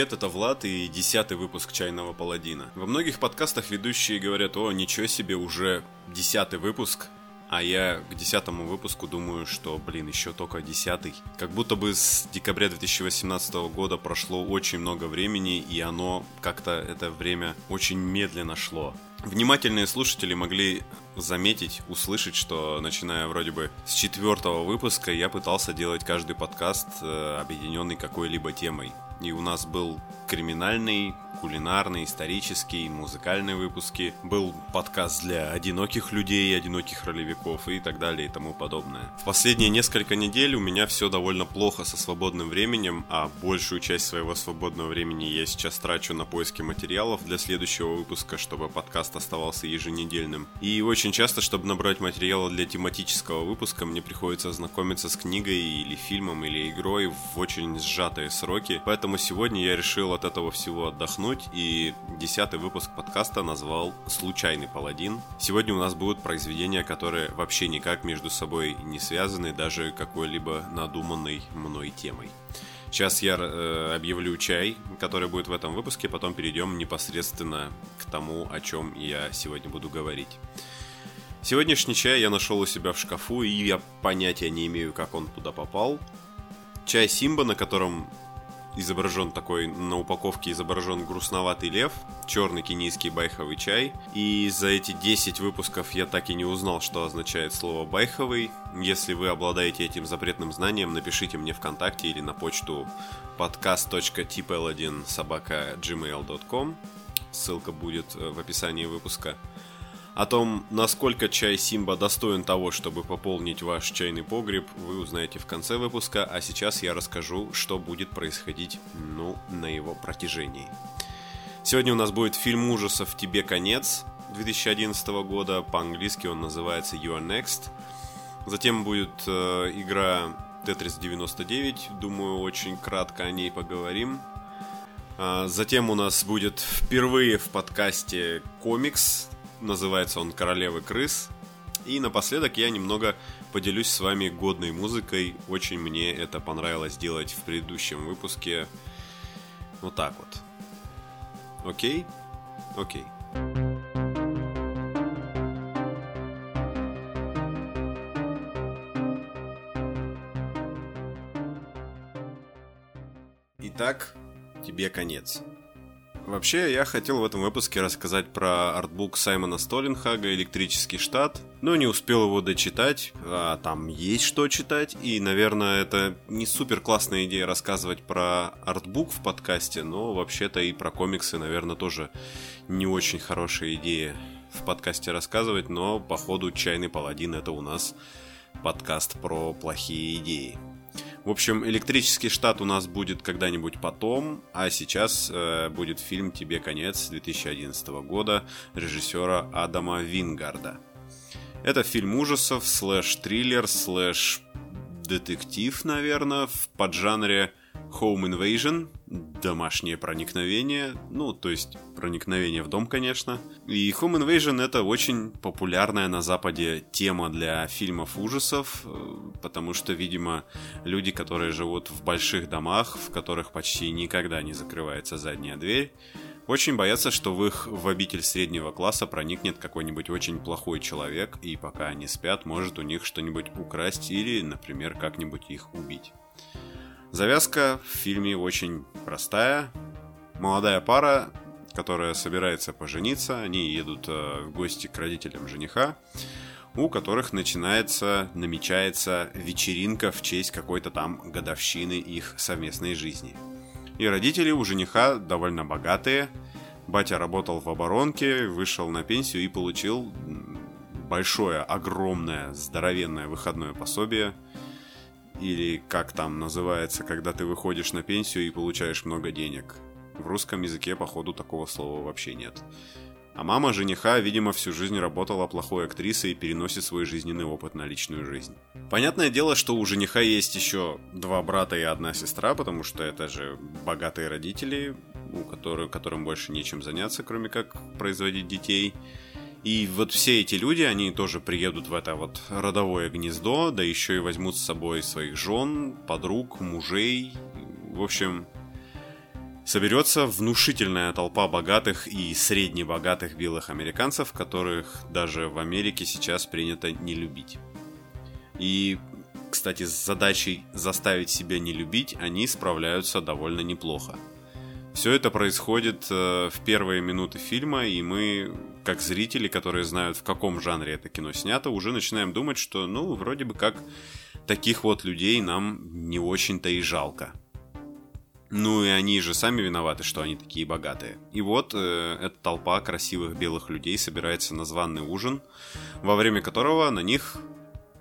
привет, это Влад и десятый выпуск «Чайного паладина». Во многих подкастах ведущие говорят, о, ничего себе, уже десятый выпуск, а я к десятому выпуску думаю, что, блин, еще только десятый. Как будто бы с декабря 2018 года прошло очень много времени, и оно как-то это время очень медленно шло. Внимательные слушатели могли заметить, услышать, что начиная вроде бы с четвертого выпуска я пытался делать каждый подкаст э, объединенный какой-либо темой. И у нас был криминальный, кулинарный, исторический, музыкальные выпуски. Был подкаст для одиноких людей, одиноких ролевиков и так далее и тому подобное. В последние несколько недель у меня все довольно плохо со свободным временем, а большую часть своего свободного времени я сейчас трачу на поиски материалов для следующего выпуска, чтобы подкаст оставался еженедельным. И очень часто, чтобы набрать материалы для тематического выпуска, мне приходится знакомиться с книгой или фильмом или игрой в очень сжатые сроки. Поэтому сегодня я решил от этого всего отдохнуть и десятый выпуск подкаста назвал «Случайный паладин». Сегодня у нас будут произведения, которые вообще никак между собой не связаны, даже какой-либо надуманной мной темой. Сейчас я э, объявлю чай, который будет в этом выпуске, потом перейдем непосредственно к тому, о чем я сегодня буду говорить. Сегодняшний чай я нашел у себя в шкафу, и я понятия не имею, как он туда попал. Чай Симба, на котором изображен такой, на упаковке изображен грустноватый лев, черный кенийский байховый чай. И за эти 10 выпусков я так и не узнал, что означает слово байховый. Если вы обладаете этим запретным знанием, напишите мне ВКонтакте или на почту podcast.tpl1 собака gmail.com. Ссылка будет э, в описании выпуска. О том, насколько чай Симба достоин того, чтобы пополнить ваш чайный погреб, вы узнаете в конце выпуска, а сейчас я расскажу, что будет происходить, ну, на его протяжении. Сегодня у нас будет фильм ужасов «Тебе конец» 2011 года, по-английски он называется You Are Next. Затем будет э, игра Tetris 99, думаю, очень кратко о ней поговорим. А, затем у нас будет впервые в подкасте комикс Называется он «Королевы крыс». И напоследок я немного поделюсь с вами годной музыкой. Очень мне это понравилось делать в предыдущем выпуске. Вот так вот. Окей? Окей. Итак, тебе конец. Вообще, я хотел в этом выпуске рассказать про артбук Саймона Столинхага «Электрический штат», но не успел его дочитать, а там есть что читать, и, наверное, это не супер классная идея рассказывать про артбук в подкасте, но вообще-то и про комиксы, наверное, тоже не очень хорошая идея в подкасте рассказывать, но, походу, «Чайный паладин» — это у нас подкаст про плохие идеи. В общем, электрический штат у нас будет когда-нибудь потом, а сейчас э, будет фильм «Тебе конец» 2011 года режиссера Адама Вингарда. Это фильм ужасов, слэш-триллер, слэш-детектив, наверное, в поджанре Home Invasion, домашнее проникновение, ну, то есть проникновение в дом, конечно. И Home Invasion это очень популярная на Западе тема для фильмов ужасов, э, потому что, видимо, люди, которые живут в больших домах, в которых почти никогда не закрывается задняя дверь, очень боятся, что в их в обитель среднего класса проникнет какой-нибудь очень плохой человек, и пока они спят, может у них что-нибудь украсть или, например, как-нибудь их убить. Завязка в фильме очень простая. Молодая пара, которая собирается пожениться, они едут э, в гости к родителям жениха, у которых начинается, намечается вечеринка в честь какой-то там годовщины их совместной жизни. И родители у жениха довольно богатые. Батя работал в оборонке, вышел на пенсию и получил большое, огромное, здоровенное выходное пособие – или как там называется, когда ты выходишь на пенсию и получаешь много денег. В русском языке, походу, такого слова вообще нет. А мама жениха, видимо, всю жизнь работала плохой актрисой и переносит свой жизненный опыт на личную жизнь. Понятное дело, что у жениха есть еще два брата и одна сестра, потому что это же богатые родители, у которых, которым больше нечем заняться, кроме как производить детей. И вот все эти люди, они тоже приедут в это вот родовое гнездо, да еще и возьмут с собой своих жен, подруг, мужей. В общем, соберется внушительная толпа богатых и среднебогатых белых американцев, которых даже в Америке сейчас принято не любить. И, кстати, с задачей заставить себя не любить они справляются довольно неплохо. Все это происходит э, в первые минуты фильма, и мы, как зрители, которые знают, в каком жанре это кино снято, уже начинаем думать, что, ну, вроде бы как таких вот людей нам не очень-то и жалко. Ну и они же сами виноваты, что они такие богатые. И вот э, эта толпа красивых белых людей собирается на званный ужин, во время которого на них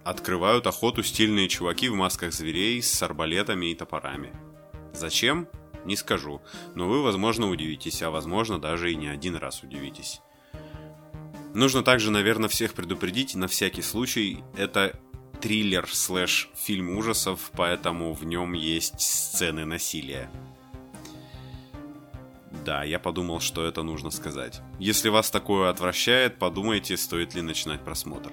открывают охоту стильные чуваки в масках зверей с арбалетами и топорами. Зачем? Не скажу, но вы, возможно, удивитесь, а возможно, даже и не один раз удивитесь. Нужно также, наверное, всех предупредить, на всякий случай, это триллер слэш фильм ужасов, поэтому в нем есть сцены насилия. Да, я подумал, что это нужно сказать. Если вас такое отвращает, подумайте, стоит ли начинать просмотр.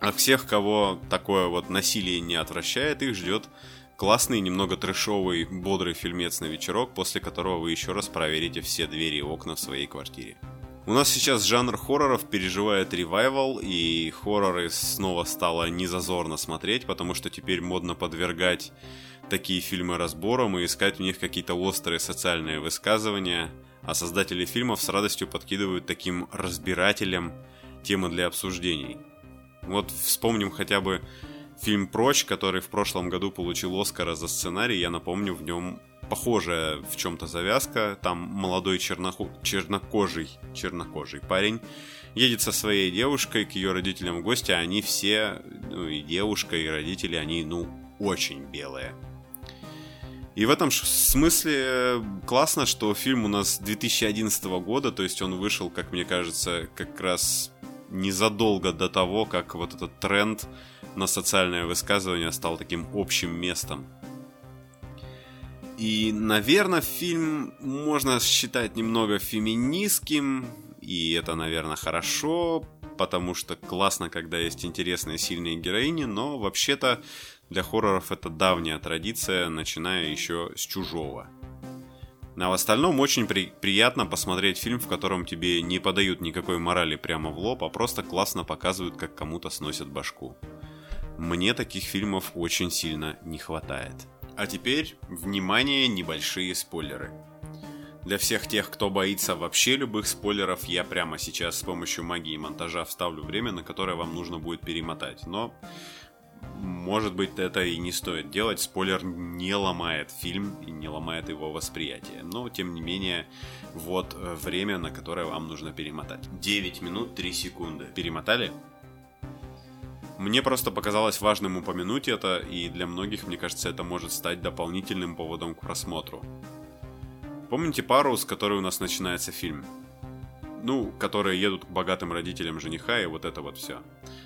От всех, кого такое вот насилие не отвращает, их ждет классный, немного трешовый, бодрый фильмец на вечерок, после которого вы еще раз проверите все двери и окна в своей квартире. У нас сейчас жанр хорроров переживает ревайвал, и хорроры снова стало незазорно смотреть, потому что теперь модно подвергать такие фильмы разборам и искать в них какие-то острые социальные высказывания, а создатели фильмов с радостью подкидывают таким разбирателям темы для обсуждений. Вот вспомним хотя бы фильм «Прочь», который в прошлом году получил Оскара за сценарий, я напомню, в нем похожая в чем-то завязка. Там молодой черноху... чернокожий, чернокожий парень едет со своей девушкой к ее родителям в гости, а они все, ну и девушка, и родители, они, ну, очень белые. И в этом смысле классно, что фильм у нас 2011 года, то есть он вышел, как мне кажется, как раз незадолго до того, как вот этот тренд на социальное высказывание стал таким общим местом и, наверное, фильм можно считать немного феминистским, и это, наверное, хорошо, потому что классно, когда есть интересные, сильные героини, но вообще-то для хорроров это давняя традиция, начиная еще с «Чужого». А в остальном очень при- приятно посмотреть фильм, в котором тебе не подают никакой морали прямо в лоб, а просто классно показывают, как кому-то сносят башку. Мне таких фильмов очень сильно не хватает. А теперь, внимание, небольшие спойлеры. Для всех тех, кто боится вообще любых спойлеров, я прямо сейчас с помощью магии монтажа вставлю время, на которое вам нужно будет перемотать. Но, может быть, это и не стоит делать. Спойлер не ломает фильм и не ломает его восприятие. Но, тем не менее, вот э, время, на которое вам нужно перемотать. 9 минут 3 секунды. Перемотали? Мне просто показалось важным упомянуть это, и для многих, мне кажется, это может стать дополнительным поводом к просмотру. Помните пару, с которой у нас начинается фильм? Ну, которые едут к богатым родителям жениха и вот это вот все.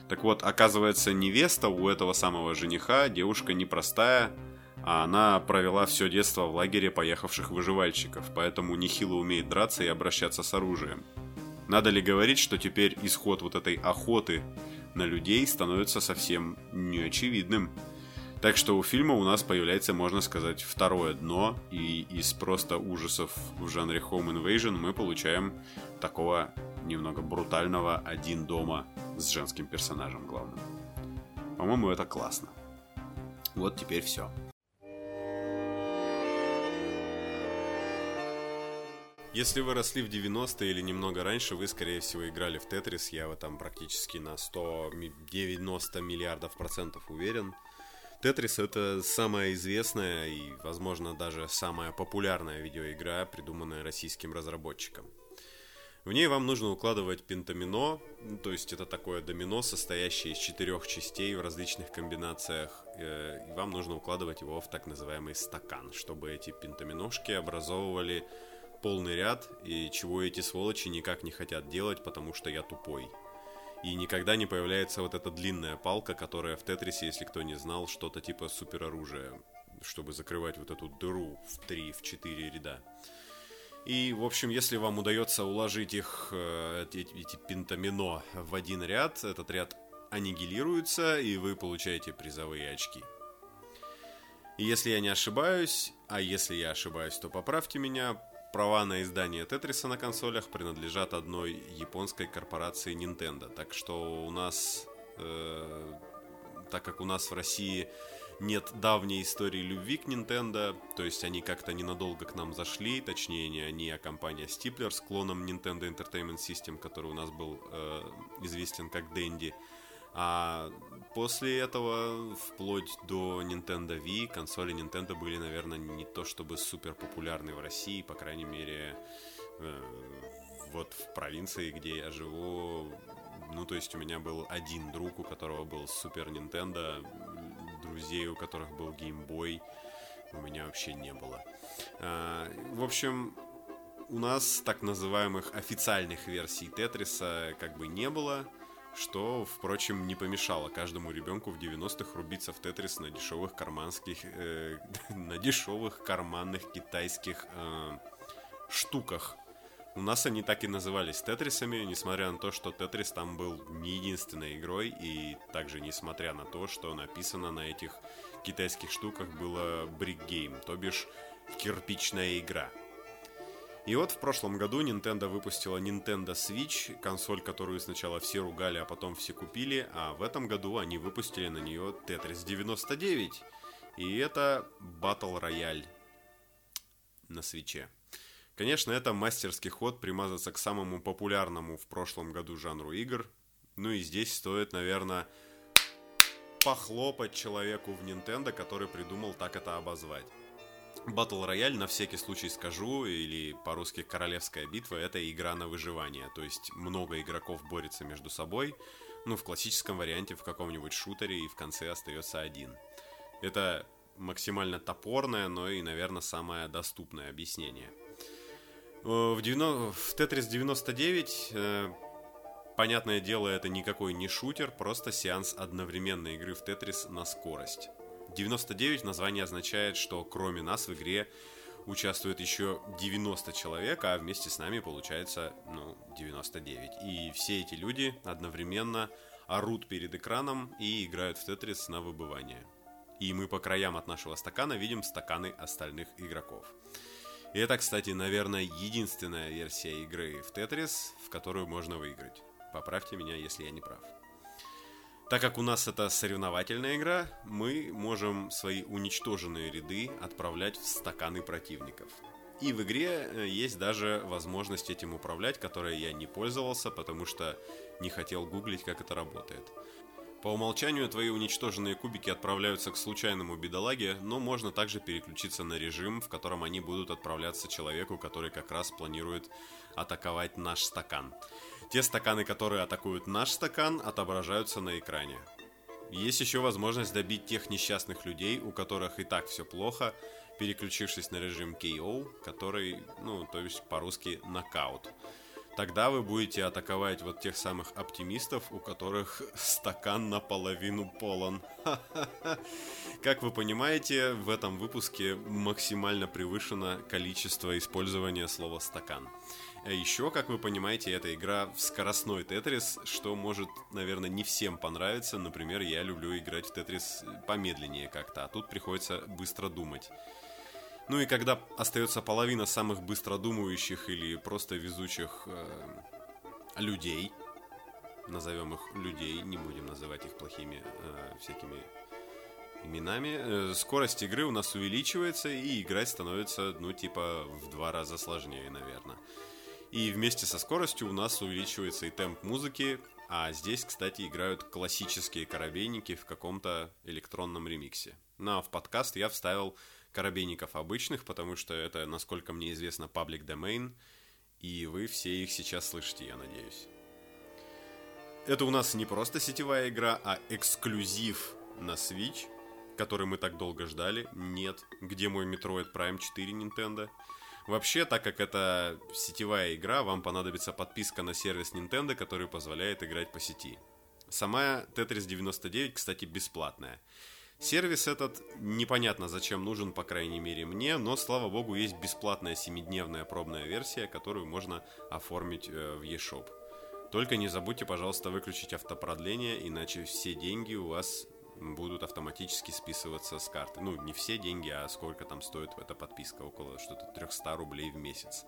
Так вот, оказывается, невеста у этого самого жениха, девушка непростая, а она провела все детство в лагере поехавших выживальщиков, поэтому нехило умеет драться и обращаться с оружием. Надо ли говорить, что теперь исход вот этой охоты на людей становится совсем неочевидным. Так что у фильма у нас появляется, можно сказать, второе дно, и из просто ужасов в жанре Home Invasion мы получаем такого немного брутального один дома с женским персонажем главным. По-моему, это классно. Вот теперь все. Если вы росли в 90-е или немного раньше, вы, скорее всего, играли в Тетрис. Я в этом практически на 190 миллиардов процентов уверен. Тетрис это самая известная и, возможно, даже самая популярная видеоигра, придуманная российским разработчиком. В ней вам нужно укладывать пентамино, ну, то есть это такое домино, состоящее из четырех частей в различных комбинациях, э, и вам нужно укладывать его в так называемый стакан, чтобы эти пентаминошки образовывали полный ряд, и чего эти сволочи никак не хотят делать, потому что я тупой. И никогда не появляется вот эта длинная палка, которая в Тетрисе, если кто не знал, что-то типа супероружия, чтобы закрывать вот эту дыру в 3, в 4 ряда. И, в общем, если вам удается уложить их, э, эти, эти пентамино в один ряд, этот ряд аннигилируется, и вы получаете призовые очки. И если я не ошибаюсь, а если я ошибаюсь, то поправьте меня, права на издание Тетриса на консолях принадлежат одной японской корпорации Nintendo. Так что у нас, э, так как у нас в России нет давней истории любви к Nintendo, то есть они как-то ненадолго к нам зашли, точнее не они, а компания Stipler с клоном Nintendo Entertainment System, который у нас был э, известен как Dendy. А после этого, вплоть до Nintendo Wii, консоли Nintendo были, наверное, не то чтобы супер популярны в России, по крайней мере, э, вот в провинции, где я живу, ну, то есть у меня был один друг, у которого был Супер Nintendo, друзей, у которых был Game Boy, у меня вообще не было. А, в общем, у нас так называемых официальных версий Тетриса как бы не было, что, впрочем, не помешало каждому ребенку в 90-х рубиться в Тетрис на дешевых карманских, э, на дешевых карманных китайских э, штуках. У нас они так и назывались Тетрисами, несмотря на то, что Тетрис там был не единственной игрой, и также несмотря на то, что написано на этих китайских штуках было Brick Game, то бишь кирпичная игра – и вот в прошлом году Nintendo выпустила Nintendo Switch, консоль, которую сначала все ругали, а потом все купили, а в этом году они выпустили на нее Tetris 99. И это Battle Royale на свече. Конечно, это мастерский ход примазаться к самому популярному в прошлом году жанру игр. Ну и здесь стоит, наверное, похлопать человеку в Nintendo, который придумал так это обозвать. Battle Royale, на всякий случай скажу, или по-русски Королевская битва, это игра на выживание. То есть много игроков борется между собой. Ну, в классическом варианте, в каком-нибудь шутере, и в конце остается один. Это максимально топорное, но и, наверное, самое доступное объяснение. Э, в, 90... в Tetris 99, э, понятное дело, это никакой не шутер, просто сеанс одновременной игры в Tetris на скорость. 99 название означает, что кроме нас в игре участвует еще 90 человек, а вместе с нами получается, ну, 99. И все эти люди одновременно орут перед экраном и играют в Тетрис на выбывание. И мы по краям от нашего стакана видим стаканы остальных игроков. И это, кстати, наверное, единственная версия игры в Тетрис, в которую можно выиграть. Поправьте меня, если я не прав. Так как у нас это соревновательная игра, мы можем свои уничтоженные ряды отправлять в стаканы противников. И в игре э, есть даже возможность этим управлять, которой я не пользовался, потому что не хотел гуглить, как это работает. По умолчанию твои уничтоженные кубики отправляются к случайному бедолаге, но можно также переключиться на режим, в котором они будут отправляться человеку, который как раз планирует атаковать наш стакан. Те стаканы, которые атакуют наш стакан, отображаются на экране. Есть еще возможность добить тех несчастных людей, у которых и так все плохо, переключившись на режим KO, который, ну, то есть по-русски нокаут. Тогда вы будете атаковать вот тех самых оптимистов, у которых стакан наполовину полон. Как вы понимаете, в этом выпуске максимально превышено количество использования слова «стакан». А еще, как вы понимаете, эта игра в скоростной Тетрис, что может, наверное, не всем понравиться. Например, я люблю играть в Тетрис помедленнее как-то, а тут приходится быстро думать. Ну и когда остается половина самых быстродумающих или просто везучих э, людей, назовем их людей, не будем называть их плохими э, всякими именами, э, скорость игры у нас увеличивается и играть становится, ну, типа, в два раза сложнее, наверное. И вместе со скоростью у нас увеличивается и темп музыки, а здесь, кстати, играют классические коробейники в каком-то электронном ремиксе. А в подкаст я вставил коробейников обычных, потому что это, насколько мне известно, public domain, и вы все их сейчас слышите, я надеюсь. Это у нас не просто сетевая игра, а эксклюзив на Switch, который мы так долго ждали. Нет, где мой Metroid Prime 4 Nintendo? Вообще, так как это сетевая игра, вам понадобится подписка на сервис Nintendo, который позволяет играть по сети. Сама Tetris 99, кстати, бесплатная. Сервис этот непонятно зачем нужен, по крайней мере мне, но, слава богу, есть бесплатная 7-дневная пробная версия, которую можно оформить э, в eShop. Только не забудьте, пожалуйста, выключить автопродление, иначе все деньги у вас будут автоматически списываться с карты. Ну, не все деньги, а сколько там стоит эта подписка, около что-то 300 рублей в месяц.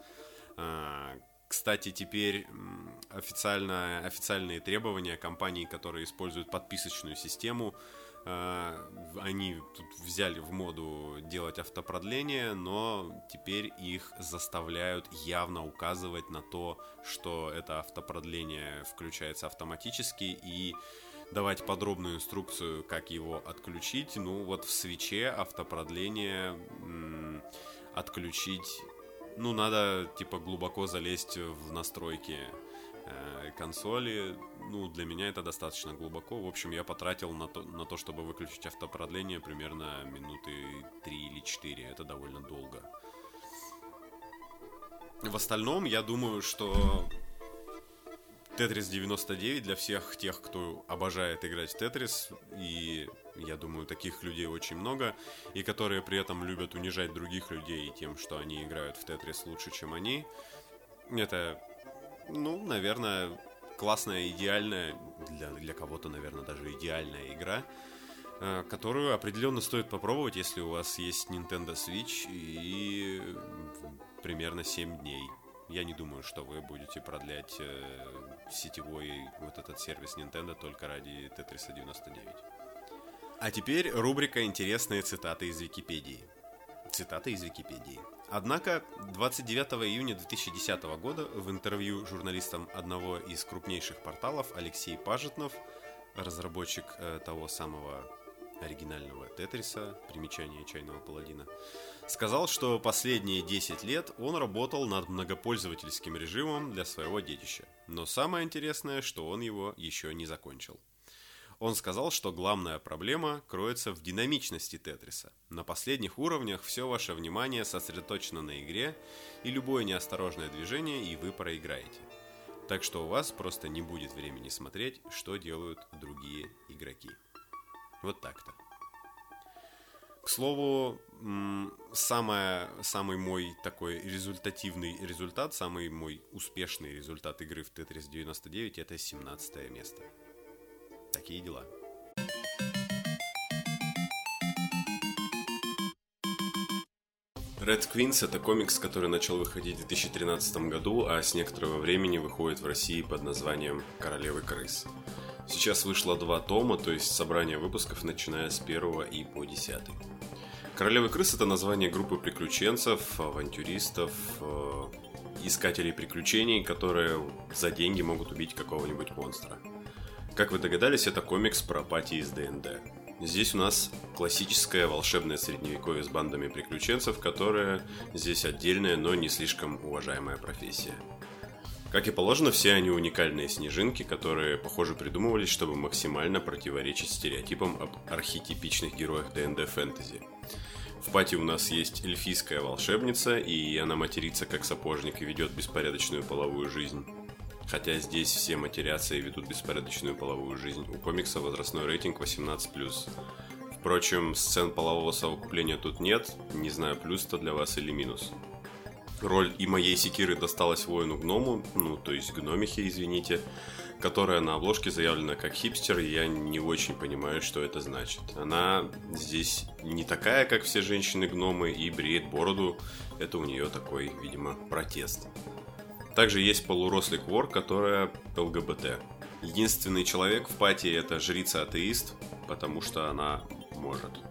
А, кстати, теперь официально, официальные требования компаний, которые используют подписочную систему, а, они тут взяли в моду делать автопродление, но теперь их заставляют явно указывать на то, что это автопродление включается автоматически и давать подробную инструкцию, как его отключить. Ну вот в свече автопродление отключить, ну надо типа глубоко залезть в настройки Э, консоли. Ну, для меня это достаточно глубоко. В общем, я потратил на то, на то чтобы выключить автопродление, примерно минуты 3 или 4. Это довольно долго. В остальном, я думаю, что Tetris 99 для всех тех, кто обожает играть в Tetris, и я думаю, таких людей очень много, и которые при этом любят унижать других людей тем, что они играют в Tetris лучше, чем они. Это ну, наверное, классная, идеальная, для, для кого-то, наверное, даже идеальная игра, э, которую определенно стоит попробовать, если у вас есть Nintendo Switch и примерно 7 дней. Я не думаю, что вы будете продлять э, сетевой вот этот сервис Nintendo только ради Tetris 99. А теперь рубрика «Интересные цитаты из Википедии». Цитаты из Википедии. Однако 29 июня 2010 года в интервью журналистам одного из крупнейших порталов Алексей Пажетнов, разработчик э, того самого оригинального Тетриса, примечание чайного паладина, сказал, что последние 10 лет он работал над многопользовательским режимом для своего детища. Но самое интересное, что он его еще не закончил. Он сказал, что главная проблема кроется в динамичности Тетриса. На последних уровнях все ваше внимание сосредоточено на игре, и любое неосторожное движение, и вы проиграете. Так что у вас просто не будет времени смотреть, что делают другие игроки. Вот так-то. К слову, самое, самый мой такой результативный результат, самый мой успешный результат игры в Tetris 99 это 17 место. Такие дела. Red Queens это комикс, который начал выходить в 2013 году, а с некоторого времени выходит в России под названием «Королевы крыс». Сейчас вышло два тома, то есть собрание выпусков, начиная с первого и по десятый. «Королевы крыс» — это название группы приключенцев, авантюристов, э, искателей приключений, которые за деньги могут убить какого-нибудь монстра – как вы догадались, это комикс про пати из ДНД. Здесь у нас классическое волшебное средневековье с бандами приключенцев, которое здесь отдельная, но не слишком уважаемая профессия. Как и положено, все они уникальные снежинки, которые, похоже, придумывались, чтобы максимально противоречить стереотипам об архетипичных героях ДНД фэнтези. В пати у нас есть эльфийская волшебница, и она матерится как сапожник и ведет беспорядочную половую жизнь. Хотя здесь все матерятся и ведут беспорядочную половую жизнь. У комикса возрастной рейтинг 18+. Впрочем, сцен полового совокупления тут нет. Не знаю, плюс это для вас или минус. Роль и моей секиры досталась воину-гному, ну, то есть гномихе, извините, которая на обложке заявлена как хипстер, и я не очень понимаю, что это значит. Она здесь не такая, как все женщины-гномы, и бреет бороду. Это у нее такой, видимо, протест. Также есть полурослик вор, которая ЛГБТ. Единственный человек в пати это жрица-атеист, потому что она может.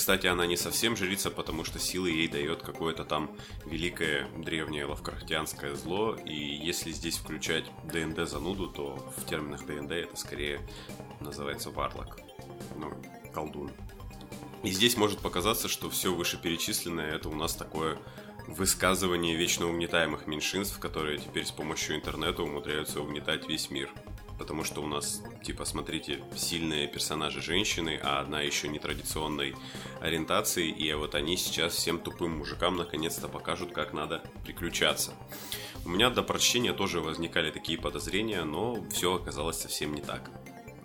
Кстати, она не совсем жрица, потому что силы ей дает какое-то там великое древнее лавкрафтианское зло, и если здесь включать ДНД зануду, то в терминах ДНД это скорее называется варлок, ну, колдун. И здесь может показаться, что все вышеперечисленное это у нас такое высказывание вечно угнетаемых меньшинств, которые теперь с помощью интернета умудряются угнетать весь мир. Потому что у нас, типа, смотрите, сильные персонажи женщины, а одна еще нетрадиционной ориентации, и вот они сейчас всем тупым мужикам наконец-то покажут, как надо приключаться. У меня до прочтения тоже возникали такие подозрения, но все оказалось совсем не так.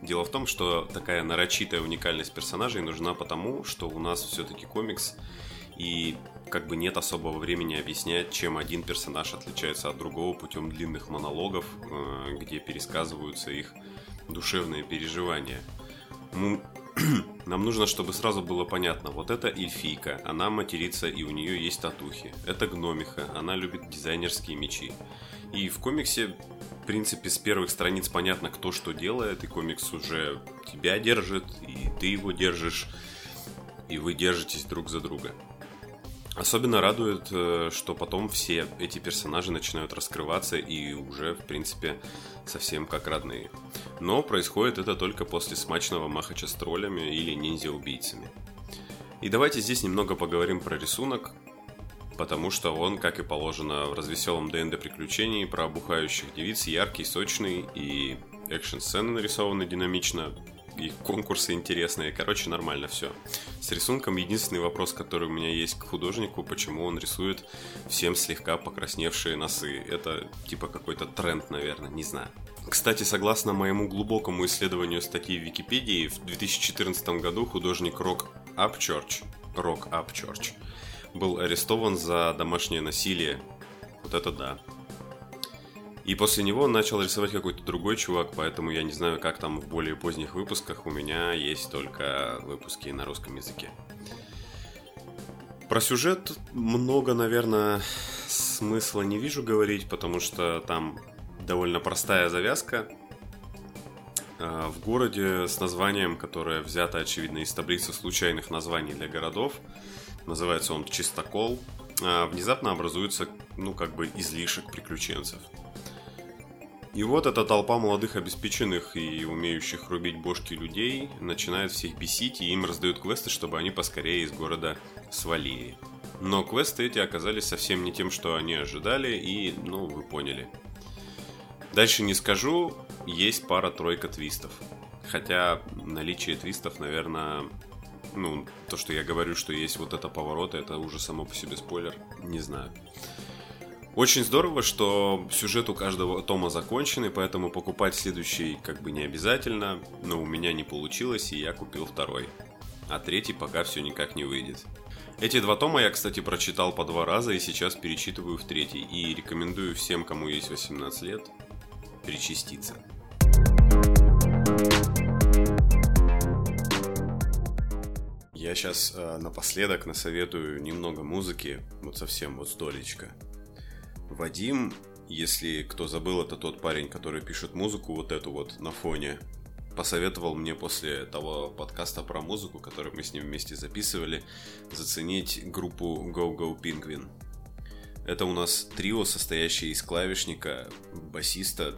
Дело в том, что такая нарочитая уникальность персонажей нужна потому, что у нас все-таки комикс и как бы нет особого времени объяснять, чем один персонаж отличается от другого путем длинных монологов, э, где пересказываются их душевные переживания. нам нужно, чтобы сразу было понятно, вот это эльфийка, она матерится и у нее есть татухи. Это гномиха, она любит дизайнерские мечи. И в комиксе, в принципе, с первых страниц понятно, кто что делает, и комикс уже тебя держит, и ты его держишь, и вы держитесь друг за друга. Особенно радует, э, что потом все эти персонажи начинают раскрываться и уже, в принципе, совсем как родные. Но происходит это только после смачного махача с троллями или ниндзя-убийцами. И давайте здесь немного поговорим про рисунок, потому что он, как и положено в развеселом ДНД приключении про обухающих девиц, яркий, сочный и экшн-сцены нарисованы динамично, и конкурсы интересные. Короче, нормально все. С рисунком единственный вопрос, который у меня есть к художнику, почему он рисует всем слегка покрасневшие носы. Это типа какой-то тренд, наверное, не знаю. Кстати, согласно моему глубокому исследованию статьи в Википедии, в 2014 году художник Рок Апчорч, Рок Апчорч, был арестован за домашнее насилие. Вот это да. И после него начал рисовать какой-то другой чувак, поэтому я не знаю, как там в более поздних выпусках. У меня есть только выпуски на русском языке. Про сюжет много, наверное, смысла не вижу говорить, потому что там довольно простая завязка. А, в городе с названием, которое взято, очевидно, из таблицы случайных названий для городов, называется он Чистокол, а, внезапно образуется, ну, как бы излишек приключенцев – и вот эта толпа молодых обеспеченных и умеющих рубить бошки людей начинает всех бесить, и им раздают квесты, чтобы они поскорее из города свалили. Но квесты эти оказались совсем не тем, что они ожидали, и, ну, вы поняли. Дальше не скажу, есть пара-тройка твистов. Хотя наличие твистов, наверное, ну, то, что я говорю, что есть вот это поворот, это уже само по себе спойлер, не знаю. Очень здорово, что сюжет у каждого тома законченный, поэтому покупать следующий как бы не обязательно, но у меня не получилось, и я купил второй. А третий пока все никак не выйдет. Эти два тома я, кстати, прочитал по два раза и сейчас перечитываю в третий. И рекомендую всем, кому есть 18 лет, перечаститься. Я сейчас э, напоследок насоветую немного музыки, вот совсем вот столечко. Вадим, если кто забыл, это тот парень, который пишет музыку вот эту вот на фоне, посоветовал мне после того подкаста про музыку, который мы с ним вместе записывали, заценить группу Go Go Penguin. Это у нас трио, состоящее из клавишника, басиста,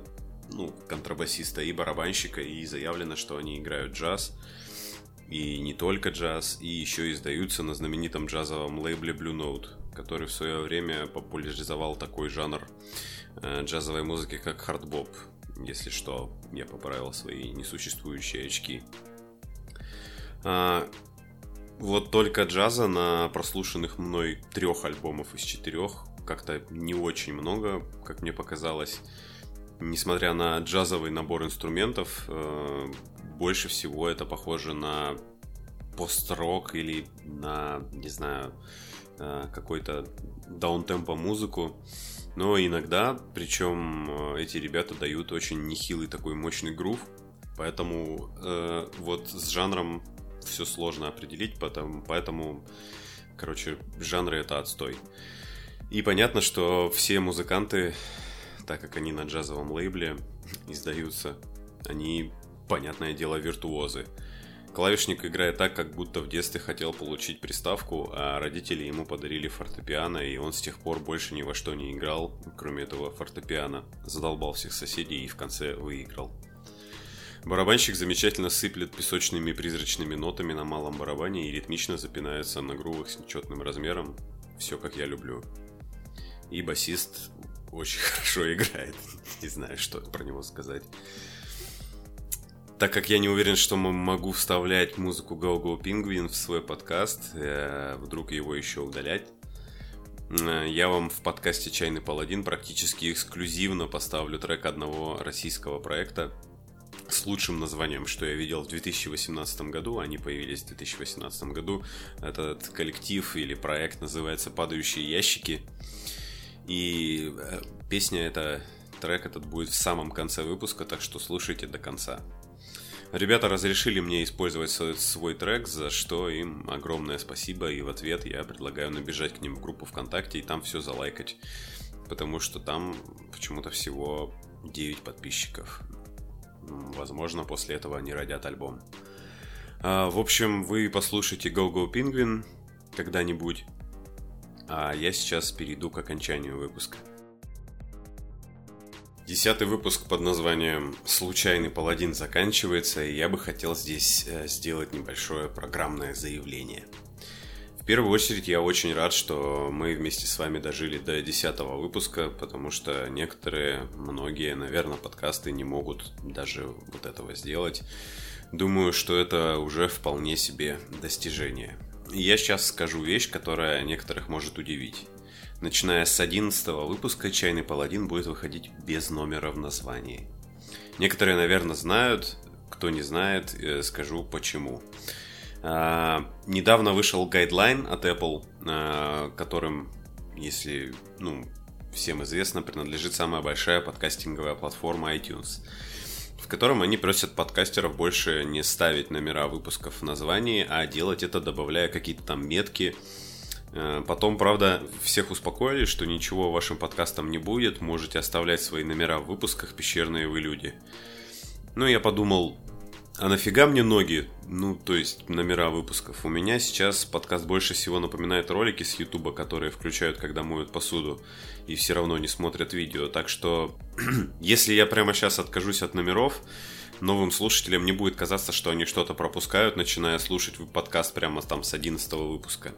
ну, контрабасиста и барабанщика, и заявлено, что они играют джаз, и не только джаз, и еще издаются на знаменитом джазовом лейбле Blue Note который в свое время популяризовал такой жанр э, джазовой музыки, как хардбоп. Если что, я поправил свои несуществующие очки. А, вот только джаза на прослушанных мной трех альбомов из четырех как-то не очень много, как мне показалось. Несмотря на джазовый набор инструментов, э, больше всего это похоже на пост-рок или на, не знаю, какой-то даунтемпо музыку. Но иногда, причем э, эти ребята дают очень нехилый такой мощный грув. Поэтому э, вот с жанром все сложно определить, поэтому, поэтому, короче, жанры это отстой. И понятно, что все музыканты, так как они на джазовом лейбле издаются, они, понятное дело, виртуозы. Клавишник играет так, как будто в детстве хотел получить приставку, а родители ему подарили фортепиано, и он с тех пор больше ни во что не играл, кроме этого фортепиано. Задолбал всех соседей и в конце выиграл. Барабанщик замечательно сыплет песочными призрачными нотами на малом барабане и ритмично запинается на грувах с нечетным размером. Все как я люблю. И басист очень хорошо играет. Не знаю, что про него сказать. Так как я не уверен, что могу вставлять музыку Go Go Penguin в свой подкаст, э, вдруг его еще удалять, э, я вам в подкасте «Чайный паладин» практически эксклюзивно поставлю трек одного российского проекта с лучшим названием, что я видел в 2018 году. Они появились в 2018 году. Этот коллектив или проект называется «Падающие ящики». И э, песня эта, трек этот будет в самом конце выпуска, так что слушайте до конца. Ребята разрешили мне использовать свой трек, за что им огромное спасибо, и в ответ я предлагаю набежать к ним в группу ВКонтакте и там все залайкать, потому что там почему-то всего 9 подписчиков. Возможно, после этого они родят альбом. А, в общем, вы послушайте Go Go Penguin когда-нибудь, а я сейчас перейду к окончанию выпуска. Десятый выпуск под названием «Случайный паладин» заканчивается, и я бы хотел здесь э, сделать небольшое программное заявление. В первую очередь я очень рад, что мы вместе с вами дожили до десятого выпуска, потому что некоторые, многие, наверное, подкасты не могут даже вот этого сделать. Думаю, что это уже вполне себе достижение. Я сейчас скажу вещь, которая некоторых может удивить. Начиная с 11 выпуска «Чайный паладин» будет выходить без номера в названии. Некоторые, наверное, знают, кто не знает, э, скажу почему. А, недавно вышел гайдлайн от Apple, а, которым, если ну, всем известно, принадлежит самая большая подкастинговая платформа iTunes в котором они просят подкастеров больше не ставить номера выпусков в названии, а делать это, добавляя какие-то там метки, потом, правда, всех успокоили, что ничего вашим подкастам не будет, можете оставлять свои номера в выпусках «Пещерные вы люди». Ну, я подумал, а нафига мне ноги? Ну, то есть номера выпусков. У меня сейчас подкаст больше всего напоминает ролики с Ютуба, которые включают, когда моют посуду, и все равно не смотрят видео. Так что, если я прямо сейчас откажусь от номеров, новым слушателям не будет казаться, что они что-то пропускают, начиная слушать подкаст прямо там с 11 выпуска.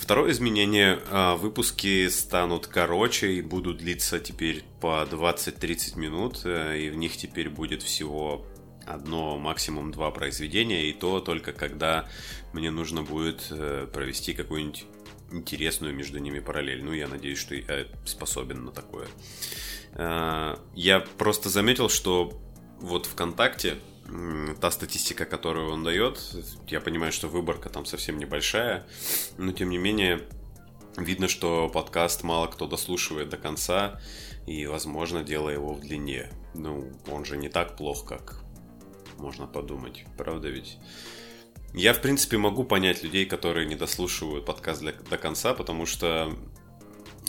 Второе изменение. А, выпуски станут короче и будут длиться теперь по 20-30 минут. Э, и в них теперь будет всего одно, максимум два произведения. И то только когда мне нужно будет э, провести какую-нибудь интересную между ними параллель. Ну, я надеюсь, что я способен на такое. Э, я просто заметил, что вот ВКонтакте та статистика, которую он дает, я понимаю, что выборка там совсем небольшая, но тем не менее видно, что подкаст мало кто дослушивает до конца, и, возможно, дело его в длине. Ну, он же не так плох, как можно подумать, правда ведь? Я, в принципе, могу понять людей, которые не дослушивают подкаст для, до конца, потому что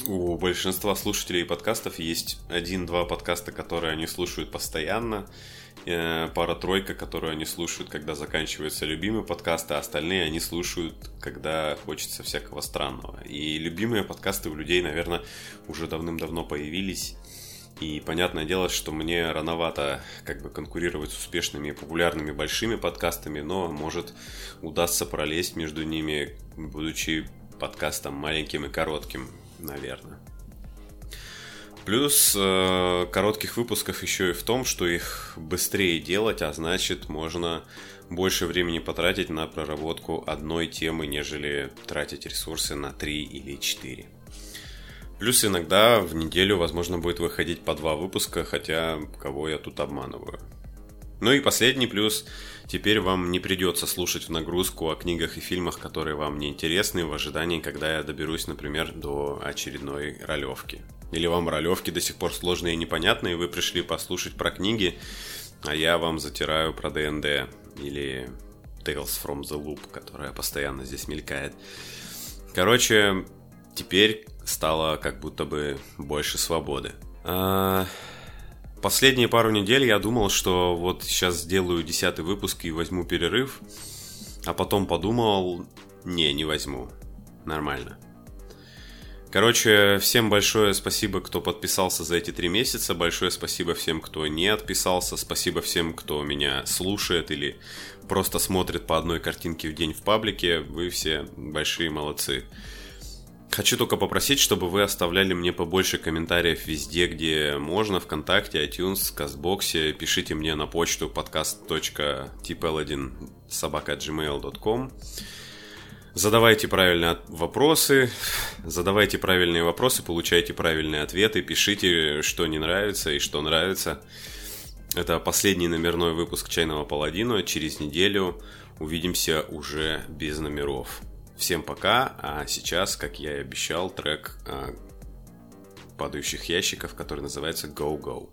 у большинства слушателей подкастов есть один-два подкаста, которые они слушают постоянно, Э, пара-тройка, которую они слушают, когда заканчиваются любимые подкасты, а остальные они слушают, когда хочется всякого странного. И любимые подкасты у людей, наверное, уже давным-давно появились. И понятное дело, что мне рановато как бы конкурировать с успешными и популярными большими подкастами, но может удастся пролезть между ними, будучи подкастом маленьким и коротким, наверное. Плюс э, коротких выпусков еще и в том, что их быстрее делать, а значит можно больше времени потратить на проработку одной темы, нежели тратить ресурсы на три или четыре. Плюс иногда в неделю, возможно, будет выходить по два выпуска, хотя кого я тут обманываю. Ну и последний плюс. Теперь вам не придется слушать в нагрузку о книгах и фильмах, которые вам не интересны, в ожидании, когда я доберусь, например, до очередной ролевки. Или вам ролевки до сих пор сложные и непонятные, и вы пришли послушать про книги, а я вам затираю про ДНД или Tales from the Loop, которая постоянно здесь мелькает. Короче, теперь стало как будто бы больше свободы. А, Последние пару недель я думал, что вот сейчас сделаю десятый выпуск и возьму перерыв, а потом подумал, не, не возьму. Нормально. Короче, всем большое спасибо, кто подписался за эти три месяца. Большое спасибо всем, кто не отписался. Спасибо всем, кто меня слушает или просто смотрит по одной картинке в день в паблике. Вы все большие молодцы. Хочу только попросить, чтобы вы оставляли мне побольше комментариев везде, где можно, ВКонтакте, iTunes, Кастбоксе. Пишите мне на почту podcast.tpl1 собака.gmail.com Задавайте правильные вопросы, задавайте правильные вопросы, получайте правильные ответы, пишите, что не нравится и что нравится. Это последний номерной выпуск «Чайного паладина». Через неделю увидимся уже без номеров. Всем пока, а сейчас, как я и обещал, трек а, падающих ящиков, который называется Go Go.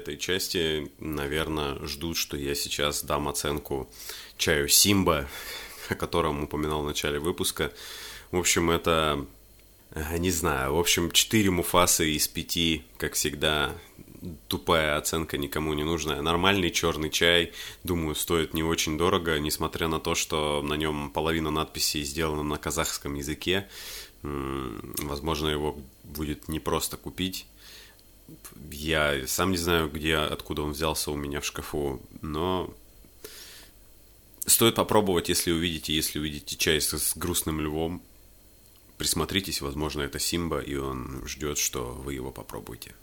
Этой части, наверное, ждут, что я сейчас дам оценку чаю Симба, о котором упоминал в начале выпуска. В общем, это, э, не знаю, в общем, 4 муфасы из 5, как всегда, тупая оценка никому не нужная. Нормальный черный чай, думаю, стоит не очень дорого, несмотря на то, что на нем половина надписей сделана на казахском языке. Возможно, его будет непросто купить. Я сам не знаю, где, откуда он взялся у меня в шкафу, но стоит попробовать, если увидите, если увидите чай с, с грустным львом, присмотритесь, возможно, это Симба, и он ждет, что вы его попробуете.